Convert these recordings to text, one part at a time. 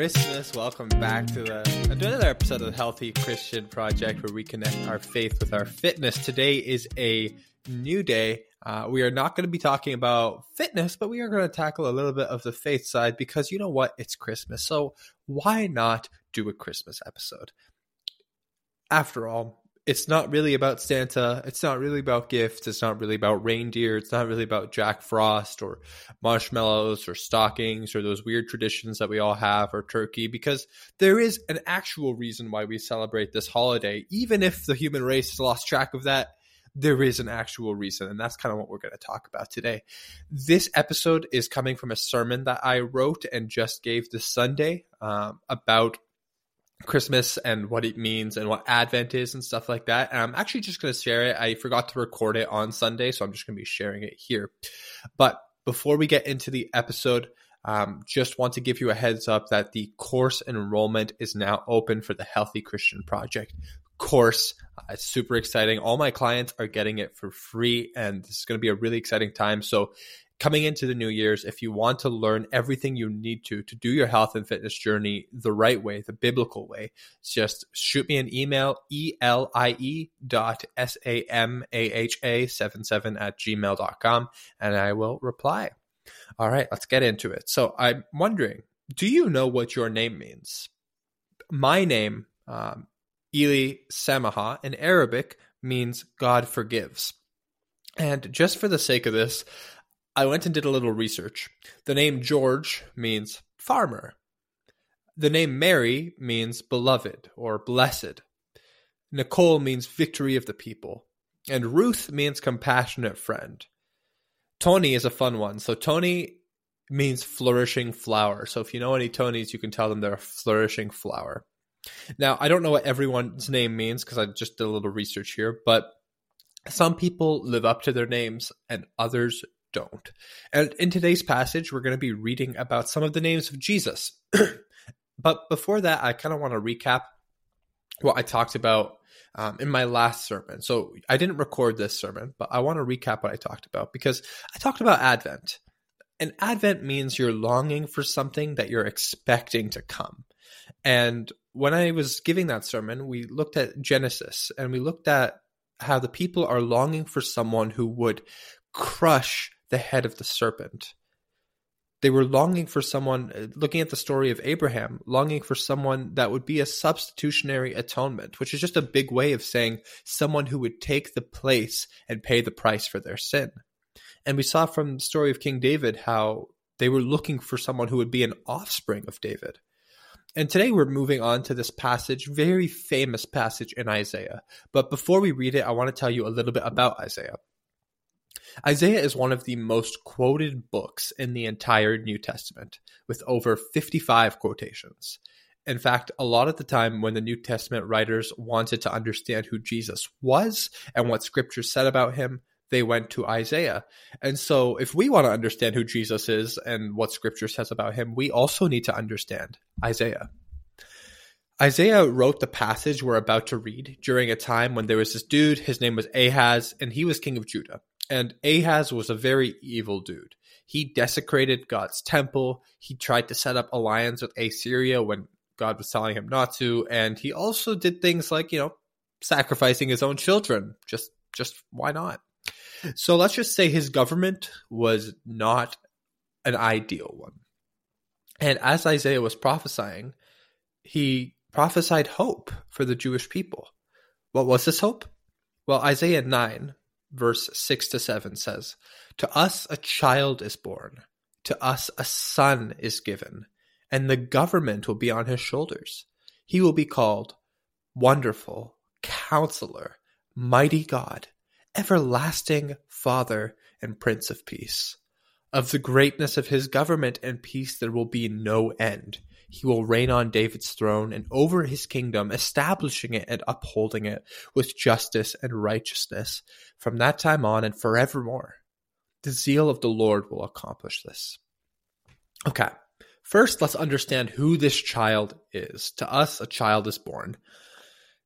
Christmas. Welcome back to the, another episode of the Healthy Christian Project where we connect our faith with our fitness. Today is a new day. Uh, we are not going to be talking about fitness, but we are going to tackle a little bit of the faith side because you know what? It's Christmas. So why not do a Christmas episode? After all, it's not really about Santa. It's not really about gifts. It's not really about reindeer. It's not really about Jack Frost or marshmallows or stockings or those weird traditions that we all have or turkey because there is an actual reason why we celebrate this holiday. Even if the human race has lost track of that, there is an actual reason. And that's kind of what we're going to talk about today. This episode is coming from a sermon that I wrote and just gave this Sunday um, about Christmas and what it means and what Advent is and stuff like that. And I'm actually just going to share it. I forgot to record it on Sunday, so I'm just going to be sharing it here. But before we get into the episode, um, just want to give you a heads up that the course enrollment is now open for the Healthy Christian Project course. Uh, it's super exciting. All my clients are getting it for free, and this is going to be a really exciting time. So coming into the new year's, if you want to learn everything you need to to do your health and fitness journey the right way, the biblical way, just shoot me an email, elie dot s-a-m-a-h-a 77 at gmail.com, and I will reply. All right, let's get into it. So I'm wondering, do you know what your name means? My name, um, Eli Samaha, in Arabic, means God forgives. And just for the sake of this, I went and did a little research. The name George means farmer. The name Mary means beloved or blessed. Nicole means victory of the people. And Ruth means compassionate friend. Tony is a fun one. So Tony means flourishing flower. So if you know any Tonys, you can tell them they're a flourishing flower. Now, I don't know what everyone's name means because I just did a little research here, but some people live up to their names and others don't. And in today's passage, we're going to be reading about some of the names of Jesus. but before that, I kind of want to recap what I talked about um, in my last sermon. So I didn't record this sermon, but I want to recap what I talked about because I talked about Advent. And Advent means you're longing for something that you're expecting to come. And when I was giving that sermon, we looked at Genesis and we looked at how the people are longing for someone who would crush the head of the serpent. They were longing for someone, uh, looking at the story of Abraham, longing for someone that would be a substitutionary atonement, which is just a big way of saying someone who would take the place and pay the price for their sin. And we saw from the story of King David how they were looking for someone who would be an offspring of David. And today we're moving on to this passage, very famous passage in Isaiah. But before we read it, I want to tell you a little bit about Isaiah. Isaiah is one of the most quoted books in the entire New Testament, with over 55 quotations. In fact, a lot of the time when the New Testament writers wanted to understand who Jesus was and what scripture said about him, they went to Isaiah. And so, if we want to understand who Jesus is and what scripture says about him, we also need to understand Isaiah. Isaiah wrote the passage we're about to read during a time when there was this dude, his name was Ahaz, and he was king of Judah. And Ahaz was a very evil dude. He desecrated God's temple. He tried to set up alliance with Assyria when God was telling him not to. And he also did things like, you know, sacrificing his own children. Just, just why not? So let's just say his government was not an ideal one. And as Isaiah was prophesying, he prophesied hope for the Jewish people. What was this hope? Well, Isaiah 9, verse 6 to 7 says, To us a child is born, to us a son is given, and the government will be on his shoulders. He will be called Wonderful, Counselor, Mighty God, Everlasting Father, and Prince of Peace. Of the greatness of his government and peace there will be no end he will reign on David's throne and over his kingdom, establishing it and upholding it with justice and righteousness from that time on and forevermore. The zeal of the Lord will accomplish this. Okay, first let's understand who this child is. To us, a child is born.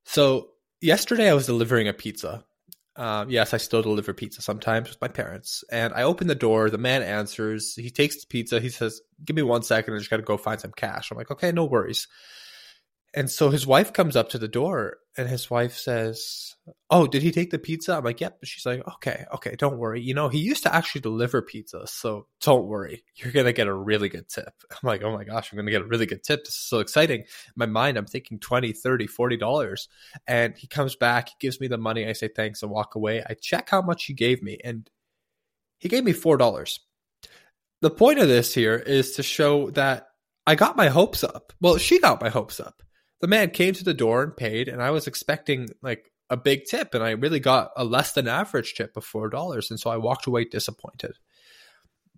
So, yesterday I was delivering a pizza Um, yes, I still deliver pizza sometimes with my parents. And I open the door. The man answers. He takes the pizza. He says, Give me one second. I just got to go find some cash. I'm like, Okay, no worries. And so his wife comes up to the door and his wife says, Oh, did he take the pizza? I'm like, Yep. She's like, Okay, okay, don't worry. You know, he used to actually deliver pizza. So don't worry. You're to get a really good tip. I'm like, Oh my gosh, I'm to get a really good tip. This is so exciting. In my mind, I'm thinking 20, 30, 40 dollars. And he comes back, he gives me the money. I say thanks and walk away. I check how much he gave me and he gave me $4. The point of this here is to show that I got my hopes up. Well, she got my hopes up the man came to the door and paid, and I was expecting like a big tip, and I really got a less than average tip of four dollars, and so I walked away disappointed.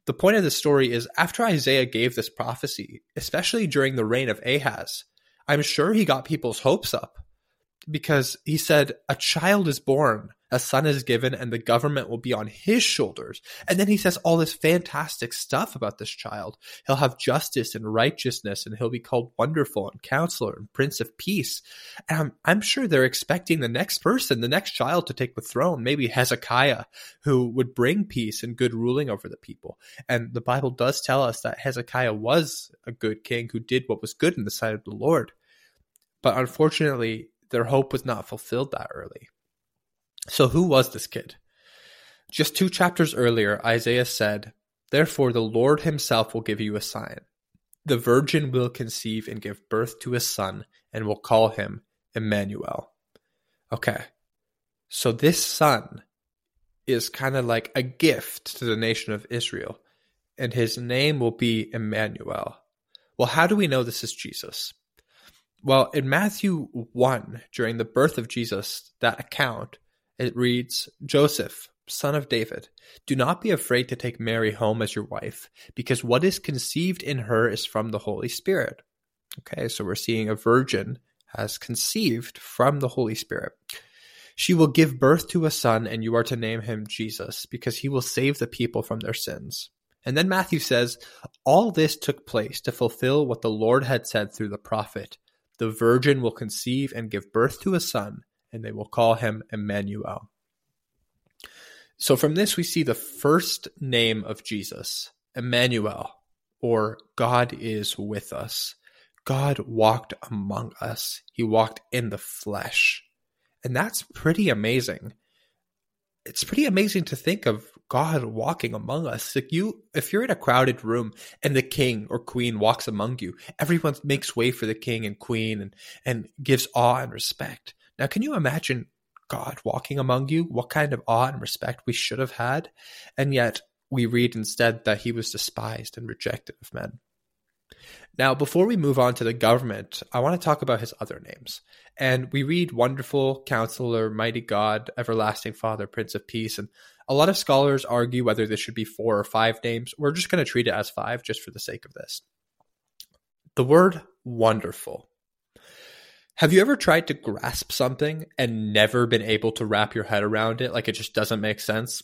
The point of the story is after Isaiah gave this prophecy, especially during the reign of Ahaz, I'm sure he got people's hopes up because he said, A child is born, a son is given, and the government will be on his shoulders. And then he says all this fantastic stuff about this child. He'll have justice and righteousness, and he'll be called Wonderful and Counselor and Prince of Peace. And I'm, I'm sure they're expecting the next person, the next child to take the throne, maybe Hezekiah, who would bring peace and good ruling over the people. And the Bible does tell us that Hezekiah was a good king who did what was good in the sight of the Lord. But unfortunately, their hope was not fulfilled that early. So, who was this kid? Just two chapters earlier, Isaiah said, Therefore, the Lord himself will give you a sign. The virgin will conceive and give birth to a son, and will call him Emmanuel. Okay, so this son is kind of like a gift to the nation of Israel, and his name will be Emmanuel. Well, how do we know this is Jesus? Well, in Matthew 1, during the birth of Jesus, that account, it reads Joseph, son of David, do not be afraid to take Mary home as your wife, because what is conceived in her is from the Holy Spirit. Okay, so we're seeing a virgin has conceived from the Holy Spirit. She will give birth to a son, and you are to name him Jesus, because he will save the people from their sins. And then Matthew says, All this took place to fulfill what the Lord had said through the prophet the virgin will conceive and give birth to a son, and they will call him Emmanuel. So from this, we see the first name of Jesus, Emmanuel, or God is with us. God walked among us, He walked in the flesh. And that's pretty amazing. It's pretty amazing to think of God walking among us. Like you, if you're in a crowded room and the king or queen walks among you, everyone makes way for the king and queen and, and gives awe and respect. Now, can you imagine God walking among you? What kind of awe and respect we should have had? And yet we read instead that he was despised and rejected of men. Now, before we move on to the government, I want to talk about his other names. And we read Wonderful, Counselor, Mighty God, Everlasting Father, Prince of Peace. And a lot of scholars argue whether this should be four or five names. We're just going to treat it as five just for the sake of this. The word wonderful. Have you ever tried to grasp something and never been able to wrap your head around it? Like it just doesn't make sense?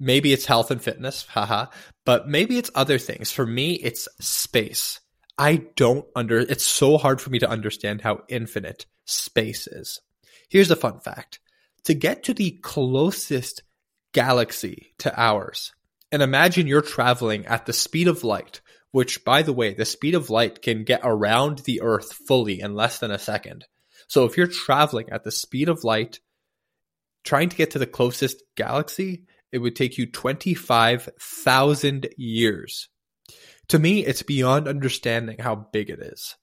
Maybe it's health and fitness, haha, but maybe it's other things. For me, it's space. I don't under, it's so hard for me to understand how infinite space is. Here's a fun fact. To get to the closest galaxy to ours. And imagine you're traveling at the speed of light, which, by the way, the speed of light can get around the Earth fully in less than a second. So if you're traveling at the speed of light, trying to get to the closest galaxy, it would take you 25,000 years. To me, it's beyond understanding how big it is.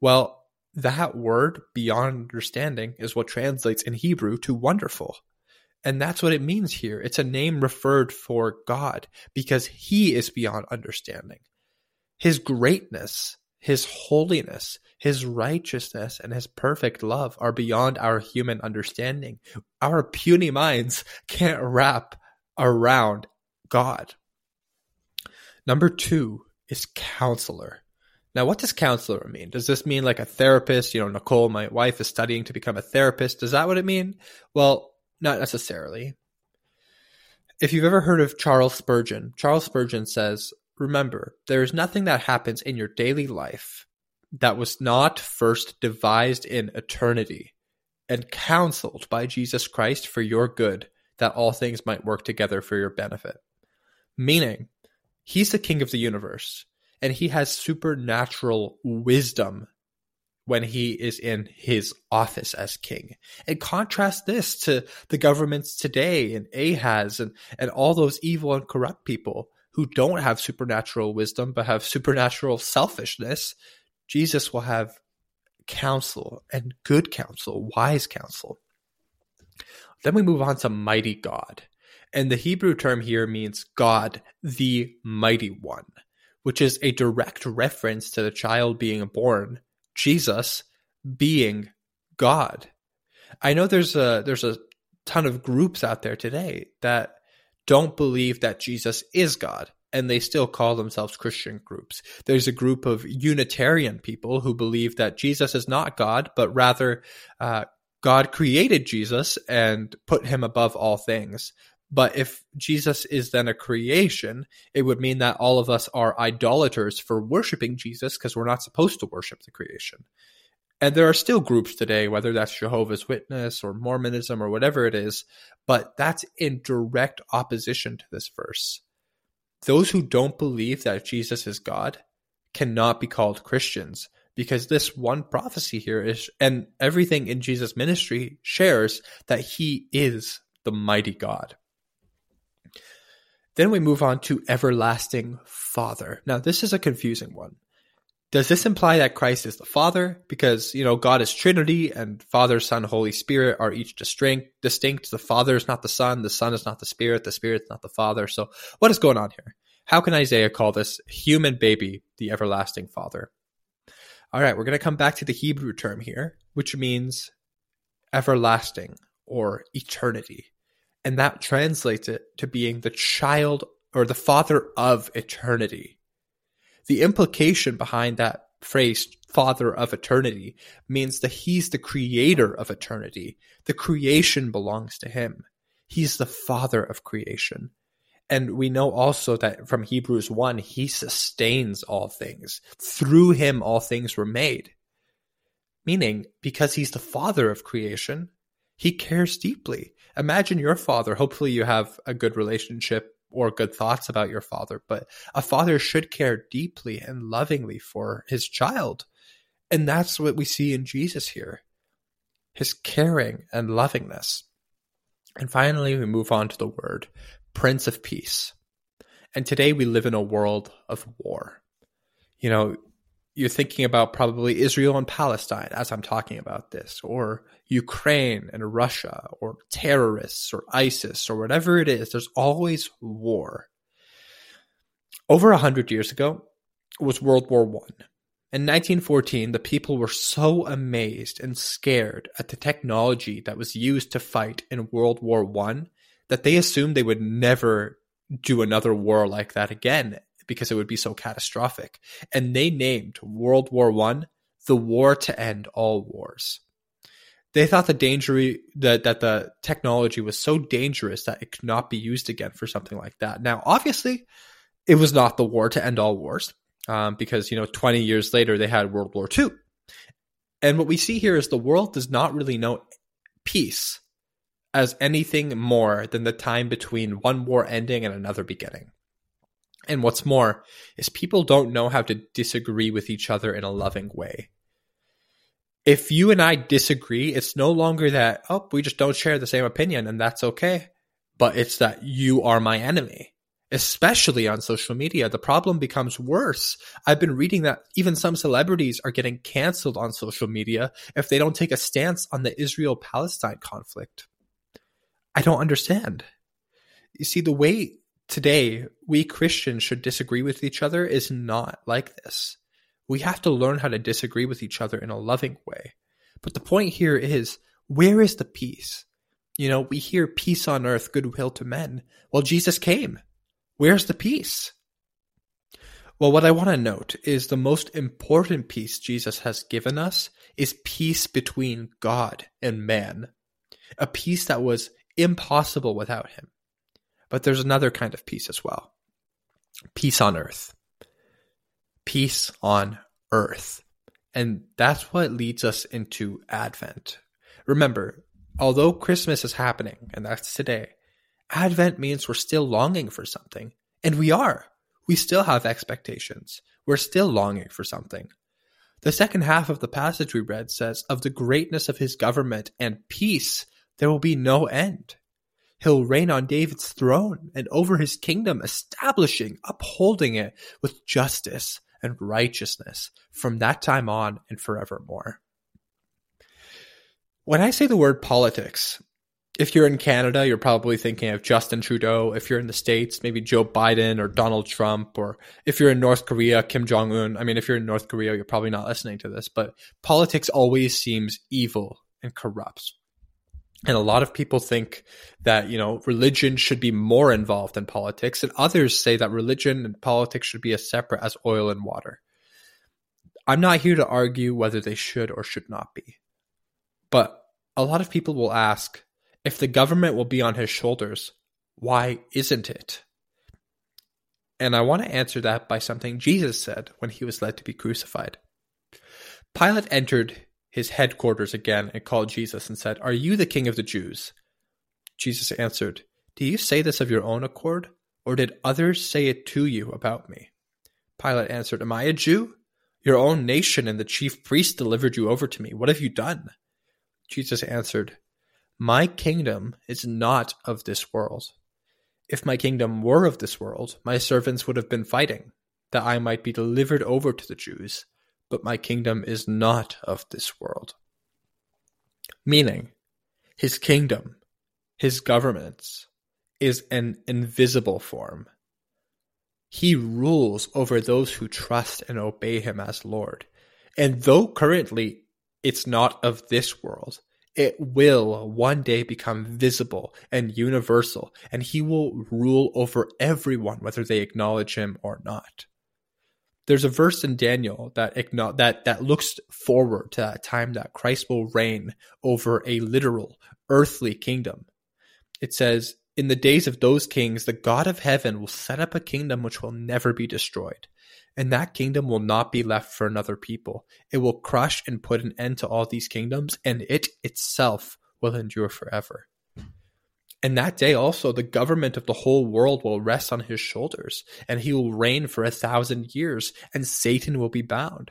Well, that word, beyond understanding, is what translates in Hebrew to wonderful. And that's what it means here. It's a name referred for God because he is beyond understanding. His greatness, his holiness, his righteousness, and his perfect love are beyond our human understanding. Our puny minds can't wrap around God. Number two is counselor. Now, what does counselor mean? Does this mean like a therapist? You know, Nicole, my wife, is studying to become a therapist. Does that what it mean? Well, not necessarily. If you've ever heard of Charles Spurgeon, Charles Spurgeon says, Remember, there is nothing that happens in your daily life that was not first devised in eternity and counseled by Jesus Christ for your good, that all things might work together for your benefit. Meaning, he's the king of the universe, and he has supernatural wisdom when he is in his office as king. And contrast this to the governments today and Ahaz and, and all those evil and corrupt people who don't have supernatural wisdom but have supernatural selfishness. Jesus will have counsel and good counsel, wise counsel. Then we move on to mighty God. And the Hebrew term here means God, the mighty one, which is a direct reference to the child being born, Jesus being God. I know there's a there's a ton of groups out there today that don't believe that Jesus is God and they still call themselves Christian groups. There's a group of Unitarian people who believe that Jesus is not God, but rather uh, God created Jesus and put him above all things. But if Jesus is then a creation, it would mean that all of us are idolaters for worshiping Jesus because we're not supposed to worship the creation. And there are still groups today, whether that's Jehovah's Witness or Mormonism or whatever it is, but that's in direct opposition to this verse. Those who don't believe that Jesus is God cannot be called Christians because this one prophecy here is, and everything in Jesus' ministry shares that he is the mighty God. Then we move on to everlasting Father. Now, this is a confusing one. Does this imply that Christ is the Father? Because, you know, God is Trinity and Father, Son, Holy Spirit are each distinct. The Father is not the Son, the Son is not the Spirit, the Spirit is not the Father. So, what is going on here? How can Isaiah call this human baby the everlasting Father? All right, we're going to come back to the Hebrew term here, which means everlasting or eternity. And that translates it to being the child or the father of eternity. The implication behind that phrase, father of eternity, means that he's the creator of eternity. The creation belongs to him. He's the father of creation. And we know also that from Hebrews 1, he sustains all things. Through him, all things were made. Meaning, because he's the father of creation, he cares deeply. Imagine your father. Hopefully, you have a good relationship or good thoughts about your father, but a father should care deeply and lovingly for his child. And that's what we see in Jesus here his caring and lovingness. And finally, we move on to the word Prince of Peace. And today we live in a world of war. You know, you're thinking about probably Israel and Palestine as I'm talking about this, or Ukraine and Russia, or terrorists, or ISIS, or whatever it is. There's always war. Over a hundred years ago was World War One. In 1914, the people were so amazed and scared at the technology that was used to fight in World War One that they assumed they would never do another war like that again because it would be so catastrophic. And they named World War One the war to end all wars. They thought the danger that that the technology was so dangerous that it could not be used again for something like that. Now, obviously, it was not the war to end all wars um, because you know 20 years later they had World War II. And what we see here is the world does not really know peace as anything more than the time between one war ending and another beginning. And what's more is people don't know how to disagree with each other in a loving way. If you and I disagree, it's no longer that, oh, we just don't share the same opinion and that's okay. But it's that you are my enemy, especially on social media. The problem becomes worse. I've been reading that even some celebrities are getting canceled on social media if they don't take a stance on the Israel Palestine conflict. I don't understand. You see, the way today we Christians should disagree with each other is not like this. We have to learn how to disagree with each other in a loving way. But the point here is where is the peace? You know, we hear peace on earth, goodwill to men. Well, Jesus came. Where's the peace? Well, what I want to note is the most important peace Jesus has given us is peace between God and man. A peace that was impossible without him. But there's another kind of peace as well peace on earth. Peace on earth. And that's what leads us into Advent. Remember, although Christmas is happening, and that's today, Advent means we're still longing for something. And we are. We still have expectations. We're still longing for something. The second half of the passage we read says, Of the greatness of his government and peace, there will be no end. He'll reign on David's throne and over his kingdom, establishing, upholding it with justice and righteousness from that time on and forevermore. When I say the word politics, if you're in Canada, you're probably thinking of Justin Trudeau. If you're in the States, maybe Joe Biden or Donald Trump. Or if you're in North Korea, Kim Jong un. I mean, if you're in North Korea, you're probably not listening to this, but politics always seems evil and corrupt. And a lot of people think that, you know, religion should be more involved in politics. And others say that religion and politics should be as separate as oil and water. I'm not here to argue whether they should or should not be. But a lot of people will ask if the government will be on his shoulders, why isn't it? And I want to answer that by something Jesus said when he was led to be crucified. Pilate entered his headquarters again and called Jesus and said, Are you the king of the Jews? Jesus answered, Do you say this of your own accord, or did others say it to you about me? Pilate answered, Am I a Jew? Your own nation and the chief priests delivered you over to me. What have you done? Jesus answered, my kingdom is not of this world. If my kingdom were of this world, my servants would have been fighting, that I might be delivered over to the Jews, but my kingdom is not of this world. Meaning, his kingdom, his governments, is an invisible form. He rules over those who trust and obey him as Lord. And though currently it's not of this world, it will one day become visible and universal, and he will rule over everyone, whether they acknowledge him or not. There's a verse in Daniel that that that looks forward to that time that Christ will reign over a literal earthly kingdom. It says, "In the days of those kings, the God of heaven will set up a kingdom which will never be destroyed." and that kingdom will not be left for another people. It will crush and put an end to all these kingdoms, and it itself will endure forever. And that day also, the government of the whole world will rest on his shoulders, and he will reign for a thousand years, and Satan will be bound.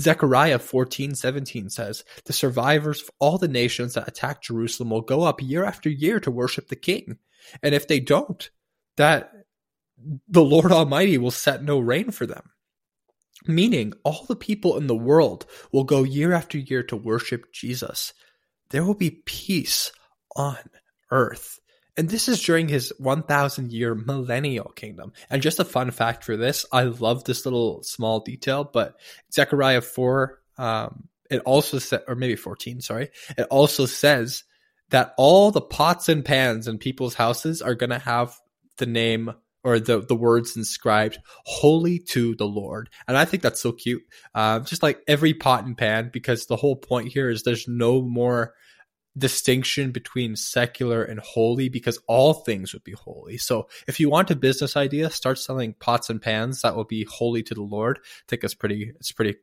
Zechariah 14:17 says, "The survivors of all the nations that attack Jerusalem will go up year after year to worship the king. And if they don't, that the Lord Almighty will set no rain for them. Meaning, all the people in the world will go year after year to worship Jesus. There will be peace on earth. And this is during his 1000 year millennial kingdom. And just a fun fact for this, I love this little small detail, but Zechariah 4, um, it also said, or maybe 14, sorry, it also says that all the pots and pans in people's houses are going to have the name or the, the words inscribed holy to the Lord. And I think that's so cute. Uh, just like every pot and pan, because the whole point here is there's no more distinction between secular and holy because all things would be holy. So if you want a business idea, start selling pots and pans that will be holy to the Lord. I think it's pretty, it's pretty,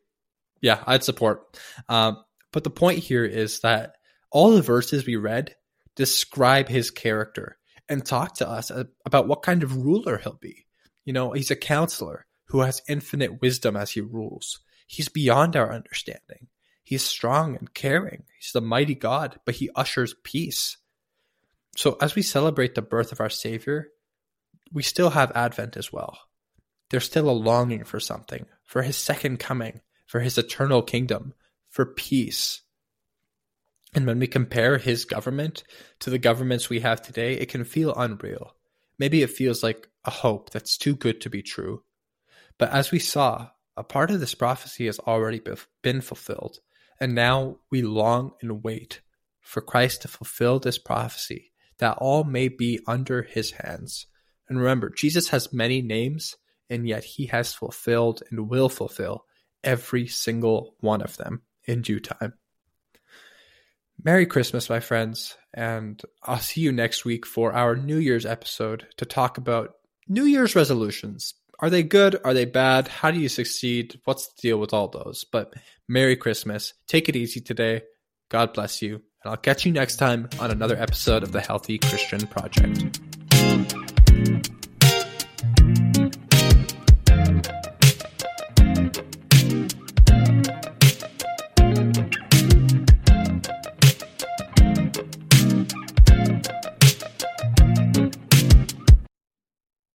yeah, I'd support. Um, but the point here is that all the verses we read describe his character and talk to us about what kind of ruler he'll be. You know, he's a counselor who has infinite wisdom as he rules. He's beyond our understanding. He's strong and caring. He's the mighty God, but he ushers peace. So as we celebrate the birth of our Savior, we still have Advent as well. There's still a longing for something, for his second coming, for his eternal kingdom, for peace. And when we compare his government to the governments we have today, it can feel unreal. Maybe it feels like a hope that's too good to be true. But as we saw, a part of this prophecy has already been fulfilled. And now we long and wait for Christ to fulfill this prophecy, that all may be under his hands. And remember, Jesus has many names, and yet he has fulfilled and will fulfill every single one of them in due time. Merry Christmas, my friends, and I'll see you next week for our New Year's episode to talk about New Year's resolutions are they good? Are they bad? How do you succeed? What's the deal with all those? But Merry Christmas. Take it easy today. God bless you. And I'll catch you next time on another episode of the Healthy Christian Project.